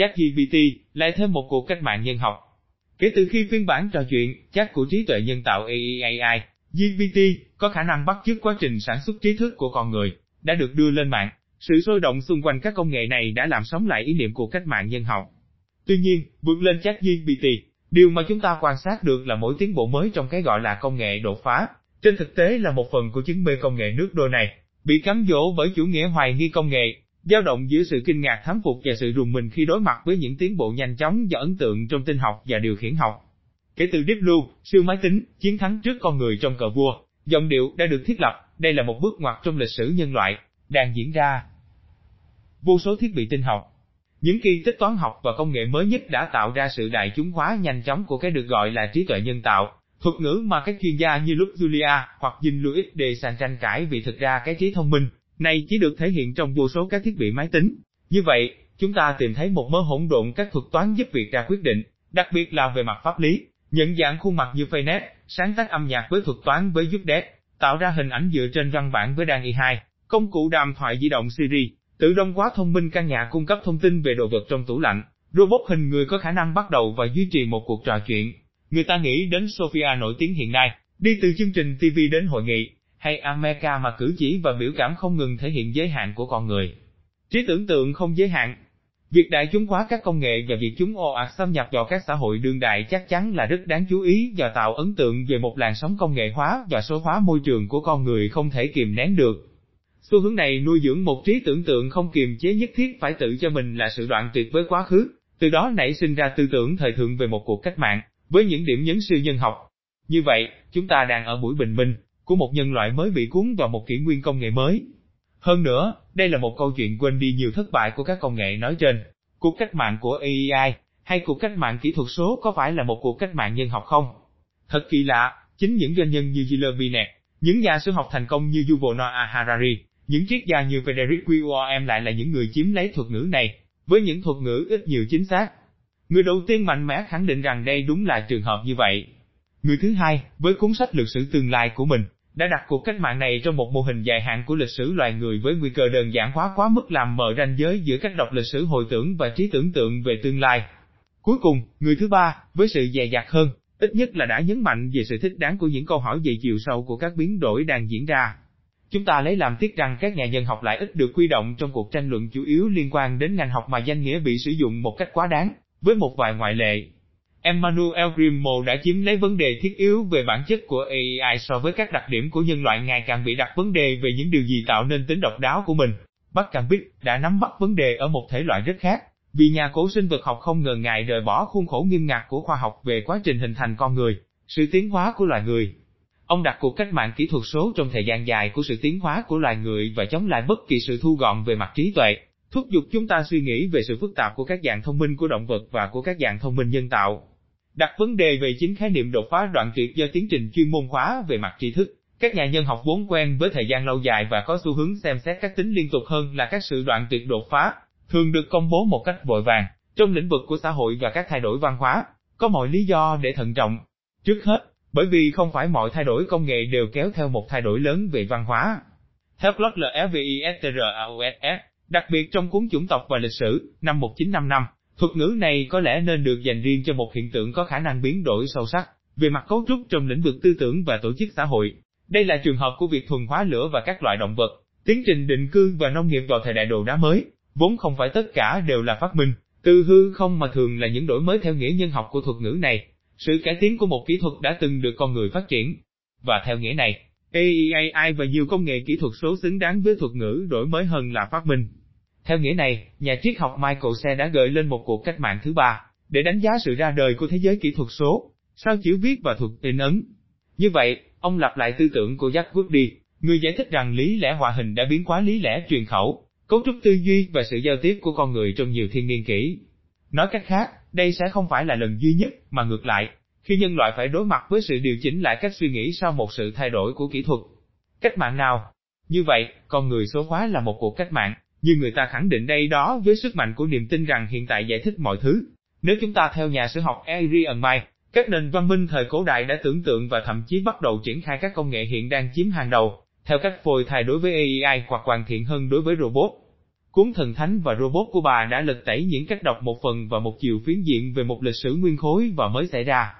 ChatGPT lại thêm một cuộc cách mạng nhân học. Kể từ khi phiên bản trò chuyện, chat của trí tuệ nhân tạo AI, GPT có khả năng bắt chước quá trình sản xuất trí thức của con người, đã được đưa lên mạng. Sự sôi động xung quanh các công nghệ này đã làm sống lại ý niệm của cách mạng nhân học. Tuy nhiên, vượt lên ChatGPT, điều mà chúng ta quan sát được là mỗi tiến bộ mới trong cái gọi là công nghệ đột phá, trên thực tế là một phần của chứng mê công nghệ nước đôi này, bị cám dỗ bởi chủ nghĩa hoài nghi công nghệ, dao động giữa sự kinh ngạc thán phục và sự rùng mình khi đối mặt với những tiến bộ nhanh chóng và ấn tượng trong tinh học và điều khiển học. Kể từ Deep Blue, siêu máy tính, chiến thắng trước con người trong cờ vua, giọng điệu đã được thiết lập, đây là một bước ngoặt trong lịch sử nhân loại, đang diễn ra. Vô số thiết bị tinh học, những kỳ tích toán học và công nghệ mới nhất đã tạo ra sự đại chúng hóa nhanh chóng của cái được gọi là trí tuệ nhân tạo, thuật ngữ mà các chuyên gia như Luke Julia hoặc Jean-Louis de San tranh cãi vì thực ra cái trí thông minh này chỉ được thể hiện trong vô số các thiết bị máy tính. Như vậy, chúng ta tìm thấy một mớ hỗn độn các thuật toán giúp việc ra quyết định, đặc biệt là về mặt pháp lý, nhận dạng khuôn mặt như Faynet, sáng tác âm nhạc với thuật toán với giúp đét, tạo ra hình ảnh dựa trên văn bản với đàn i2, công cụ đàm thoại di động Siri, tự động hóa thông minh căn nhà cung cấp thông tin về đồ vật trong tủ lạnh, robot hình người có khả năng bắt đầu và duy trì một cuộc trò chuyện. Người ta nghĩ đến Sophia nổi tiếng hiện nay, đi từ chương trình TV đến hội nghị, hay America mà cử chỉ và biểu cảm không ngừng thể hiện giới hạn của con người. Trí tưởng tượng không giới hạn. Việc đại chúng hóa các công nghệ và việc chúng ồ ạt xâm nhập vào các xã hội đương đại chắc chắn là rất đáng chú ý và tạo ấn tượng về một làn sóng công nghệ hóa và số hóa môi trường của con người không thể kìm nén được. Xu hướng này nuôi dưỡng một trí tưởng tượng không kiềm chế nhất thiết phải tự cho mình là sự đoạn tuyệt với quá khứ, từ đó nảy sinh ra tư tưởng thời thượng về một cuộc cách mạng, với những điểm nhấn siêu nhân học. Như vậy, chúng ta đang ở buổi bình minh, của một nhân loại mới bị cuốn vào một kỷ nguyên công nghệ mới. Hơn nữa, đây là một câu chuyện quên đi nhiều thất bại của các công nghệ nói trên. Cuộc cách mạng của AI, hay cuộc cách mạng kỹ thuật số có phải là một cuộc cách mạng nhân học không? Thật kỳ lạ, chính những doanh nhân như Gilles Binet, những nhà sử học thành công như Yuval Noah Harari, những triết gia như Frederick William lại là những người chiếm lấy thuật ngữ này, với những thuật ngữ ít nhiều chính xác. Người đầu tiên mạnh mẽ khẳng định rằng đây đúng là trường hợp như vậy. Người thứ hai, với cuốn sách lược sử tương lai của mình, đã đặt cuộc cách mạng này trong một mô hình dài hạn của lịch sử loài người với nguy cơ đơn giản hóa quá mức làm mờ ranh giới giữa cách đọc lịch sử hồi tưởng và trí tưởng tượng về tương lai. Cuối cùng, người thứ ba, với sự dè dặt hơn, ít nhất là đã nhấn mạnh về sự thích đáng của những câu hỏi về chiều sâu của các biến đổi đang diễn ra. Chúng ta lấy làm tiếc rằng các nhà nhân học lại ít được quy động trong cuộc tranh luận chủ yếu liên quan đến ngành học mà danh nghĩa bị sử dụng một cách quá đáng, với một vài ngoại lệ. Emmanuel Grimmel đã chiếm lấy vấn đề thiết yếu về bản chất của AI so với các đặc điểm của nhân loại ngày càng bị đặt vấn đề về những điều gì tạo nên tính độc đáo của mình. Bắc Càng biết đã nắm bắt vấn đề ở một thể loại rất khác, vì nhà cổ sinh vật học không ngờ ngại rời bỏ khuôn khổ nghiêm ngặt của khoa học về quá trình hình thành con người, sự tiến hóa của loài người. Ông đặt cuộc cách mạng kỹ thuật số trong thời gian dài của sự tiến hóa của loài người và chống lại bất kỳ sự thu gọn về mặt trí tuệ, thúc giục chúng ta suy nghĩ về sự phức tạp của các dạng thông minh của động vật và của các dạng thông minh nhân tạo. Đặt vấn đề về chính khái niệm đột phá đoạn tuyệt do tiến trình chuyên môn hóa về mặt tri thức. Các nhà nhân học vốn quen với thời gian lâu dài và có xu hướng xem xét các tính liên tục hơn là các sự đoạn tuyệt đột phá, thường được công bố một cách vội vàng, trong lĩnh vực của xã hội và các thay đổi văn hóa, có mọi lý do để thận trọng. Trước hết, bởi vì không phải mọi thay đổi công nghệ đều kéo theo một thay đổi lớn về văn hóa. Theo Claude Levi-Strauss, đặc biệt trong cuốn chủng tộc và lịch sử, năm 1955, Thuật ngữ này có lẽ nên được dành riêng cho một hiện tượng có khả năng biến đổi sâu sắc, về mặt cấu trúc trong lĩnh vực tư tưởng và tổ chức xã hội. Đây là trường hợp của việc thuần hóa lửa và các loại động vật, tiến trình định cư và nông nghiệp vào thời đại đồ đá mới, vốn không phải tất cả đều là phát minh, từ hư không mà thường là những đổi mới theo nghĩa nhân học của thuật ngữ này, sự cải tiến của một kỹ thuật đã từng được con người phát triển. Và theo nghĩa này, AI và nhiều công nghệ kỹ thuật số xứng đáng với thuật ngữ đổi mới hơn là phát minh. Theo nghĩa này, nhà triết học Michael Se đã gợi lên một cuộc cách mạng thứ ba, để đánh giá sự ra đời của thế giới kỹ thuật số, sao chữ viết và thuật in ấn. Như vậy, ông lặp lại tư tưởng của Jack Woody, người giải thích rằng lý lẽ hòa hình đã biến quá lý lẽ truyền khẩu, cấu trúc tư duy và sự giao tiếp của con người trong nhiều thiên niên kỷ. Nói cách khác, đây sẽ không phải là lần duy nhất, mà ngược lại, khi nhân loại phải đối mặt với sự điều chỉnh lại cách suy nghĩ sau một sự thay đổi của kỹ thuật. Cách mạng nào? Như vậy, con người số hóa là một cuộc cách mạng, như người ta khẳng định đây đó với sức mạnh của niềm tin rằng hiện tại giải thích mọi thứ. Nếu chúng ta theo nhà sử học Adrian May, các nền văn minh thời cổ đại đã tưởng tượng và thậm chí bắt đầu triển khai các công nghệ hiện đang chiếm hàng đầu, theo cách phôi thai đối với AI hoặc hoàn thiện hơn đối với robot. Cuốn thần thánh và robot của bà đã lật tẩy những cách đọc một phần và một chiều phiến diện về một lịch sử nguyên khối và mới xảy ra.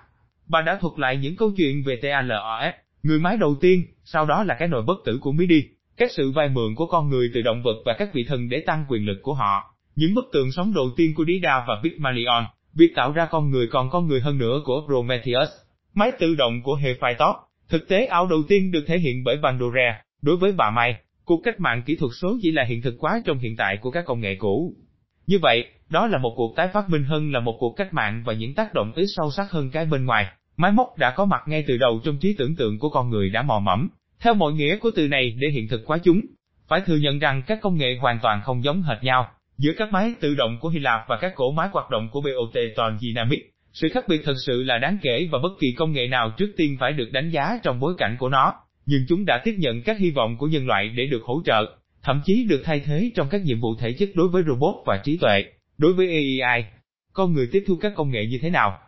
Bà đã thuật lại những câu chuyện về TALOS, người máy đầu tiên, sau đó là cái nồi bất tử của Midi, các sự vay mượn của con người từ động vật và các vị thần để tăng quyền lực của họ, những bức tượng sống đầu tiên của Dida và Pygmalion, việc tạo ra con người còn con người hơn nữa của Prometheus, máy tự động của Hephaestus, thực tế ảo đầu tiên được thể hiện bởi Pandora, đối với bà May, cuộc cách mạng kỹ thuật số chỉ là hiện thực quá trong hiện tại của các công nghệ cũ. Như vậy, đó là một cuộc tái phát minh hơn là một cuộc cách mạng và những tác động ít sâu sắc hơn cái bên ngoài. Máy móc đã có mặt ngay từ đầu trong trí tưởng tượng của con người đã mò mẫm, theo mọi nghĩa của từ này để hiện thực hóa chúng. Phải thừa nhận rằng các công nghệ hoàn toàn không giống hệt nhau, giữa các máy tự động của Hy Lạp và các cỗ máy hoạt động của BOT toàn Dynamic. Sự khác biệt thật sự là đáng kể và bất kỳ công nghệ nào trước tiên phải được đánh giá trong bối cảnh của nó, nhưng chúng đã tiếp nhận các hy vọng của nhân loại để được hỗ trợ, thậm chí được thay thế trong các nhiệm vụ thể chất đối với robot và trí tuệ. Đối với AI, con người tiếp thu các công nghệ như thế nào?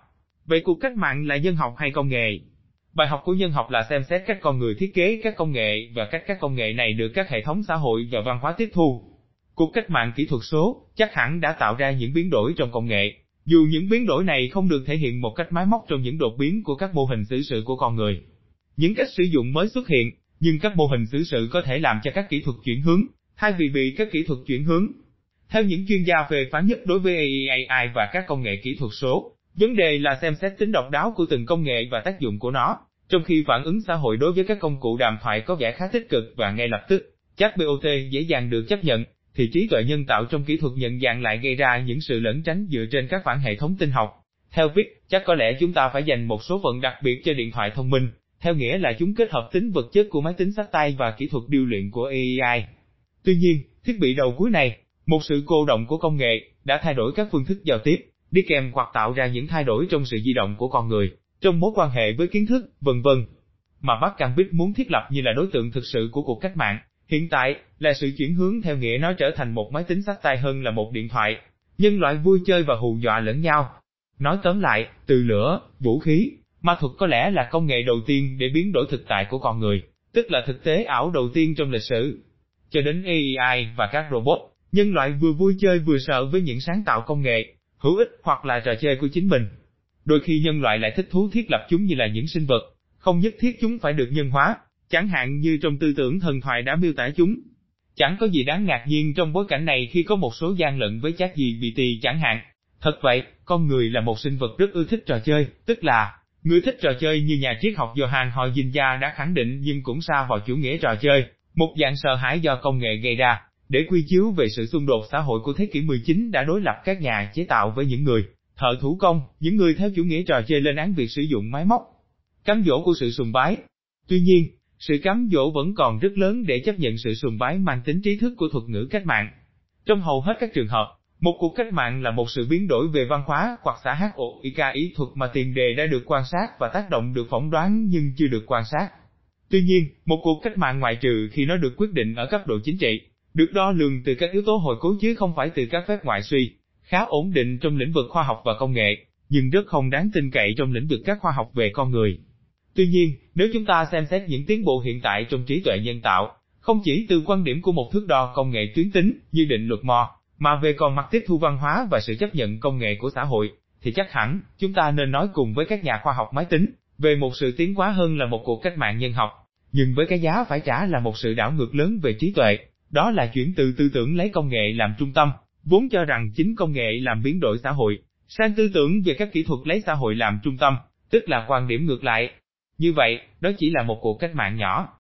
Vậy cuộc cách mạng là dân học hay công nghệ? Bài học của nhân học là xem xét các con người thiết kế các công nghệ và cách các công nghệ này được các hệ thống xã hội và văn hóa tiếp thu. Cuộc cách mạng kỹ thuật số chắc hẳn đã tạo ra những biến đổi trong công nghệ, dù những biến đổi này không được thể hiện một cách máy móc trong những đột biến của các mô hình xử sự của con người. Những cách sử dụng mới xuất hiện, nhưng các mô hình xử sự có thể làm cho các kỹ thuật chuyển hướng, thay vì bị các kỹ thuật chuyển hướng. Theo những chuyên gia về phán nhất đối với AI và các công nghệ kỹ thuật số, vấn đề là xem xét tính độc đáo của từng công nghệ và tác dụng của nó, trong khi phản ứng xã hội đối với các công cụ đàm thoại có vẻ khá tích cực và ngay lập tức, chắc BOT dễ dàng được chấp nhận, thì trí tuệ nhân tạo trong kỹ thuật nhận dạng lại gây ra những sự lẫn tránh dựa trên các phản hệ thống tin học. Theo viết, chắc có lẽ chúng ta phải dành một số phận đặc biệt cho điện thoại thông minh, theo nghĩa là chúng kết hợp tính vật chất của máy tính sách tay và kỹ thuật điêu luyện của AI. Tuy nhiên, thiết bị đầu cuối này, một sự cô động của công nghệ, đã thay đổi các phương thức giao tiếp, đi kèm hoặc tạo ra những thay đổi trong sự di động của con người, trong mối quan hệ với kiến thức, vân vân. Mà Mark Cambridge muốn thiết lập như là đối tượng thực sự của cuộc cách mạng, hiện tại, là sự chuyển hướng theo nghĩa nó trở thành một máy tính sách tay hơn là một điện thoại. Nhân loại vui chơi và hù dọa lẫn nhau. Nói tóm lại, từ lửa, vũ khí, Ma thuật có lẽ là công nghệ đầu tiên để biến đổi thực tại của con người, tức là thực tế ảo đầu tiên trong lịch sử. Cho đến AI và các robot, nhân loại vừa vui chơi vừa sợ với những sáng tạo công nghệ, hữu ích hoặc là trò chơi của chính mình. Đôi khi nhân loại lại thích thú thiết lập chúng như là những sinh vật, không nhất thiết chúng phải được nhân hóa, chẳng hạn như trong tư tưởng thần thoại đã miêu tả chúng. Chẳng có gì đáng ngạc nhiên trong bối cảnh này khi có một số gian lận với chắc gì bị tì, chẳng hạn. Thật vậy, con người là một sinh vật rất ưa thích trò chơi, tức là Người thích trò chơi như nhà triết học Johann Huygens đã khẳng định nhưng cũng xa vào chủ nghĩa trò chơi, một dạng sợ hãi do công nghệ gây ra, để quy chiếu về sự xung đột xã hội của thế kỷ 19 đã đối lập các nhà chế tạo với những người thợ thủ công, những người theo chủ nghĩa trò chơi lên án việc sử dụng máy móc. Cám dỗ của sự sùng bái. Tuy nhiên, sự cám dỗ vẫn còn rất lớn để chấp nhận sự sùng bái mang tính trí thức của thuật ngữ cách mạng. Trong hầu hết các trường hợp, một cuộc cách mạng là một sự biến đổi về văn hóa hoặc xã HOIK ý thuật mà tiền đề đã được quan sát và tác động được phỏng đoán nhưng chưa được quan sát. Tuy nhiên, một cuộc cách mạng ngoại trừ khi nó được quyết định ở cấp độ chính trị, được đo lường từ các yếu tố hồi cố chứ không phải từ các phép ngoại suy, khá ổn định trong lĩnh vực khoa học và công nghệ, nhưng rất không đáng tin cậy trong lĩnh vực các khoa học về con người. Tuy nhiên, nếu chúng ta xem xét những tiến bộ hiện tại trong trí tuệ nhân tạo, không chỉ từ quan điểm của một thước đo công nghệ tuyến tính như định luật mò mà về còn mặt tiếp thu văn hóa và sự chấp nhận công nghệ của xã hội, thì chắc hẳn, chúng ta nên nói cùng với các nhà khoa học máy tính, về một sự tiến hóa hơn là một cuộc cách mạng nhân học, nhưng với cái giá phải trả là một sự đảo ngược lớn về trí tuệ, đó là chuyển từ tư tưởng lấy công nghệ làm trung tâm, vốn cho rằng chính công nghệ làm biến đổi xã hội, sang tư tưởng về các kỹ thuật lấy xã hội làm trung tâm, tức là quan điểm ngược lại. Như vậy, đó chỉ là một cuộc cách mạng nhỏ,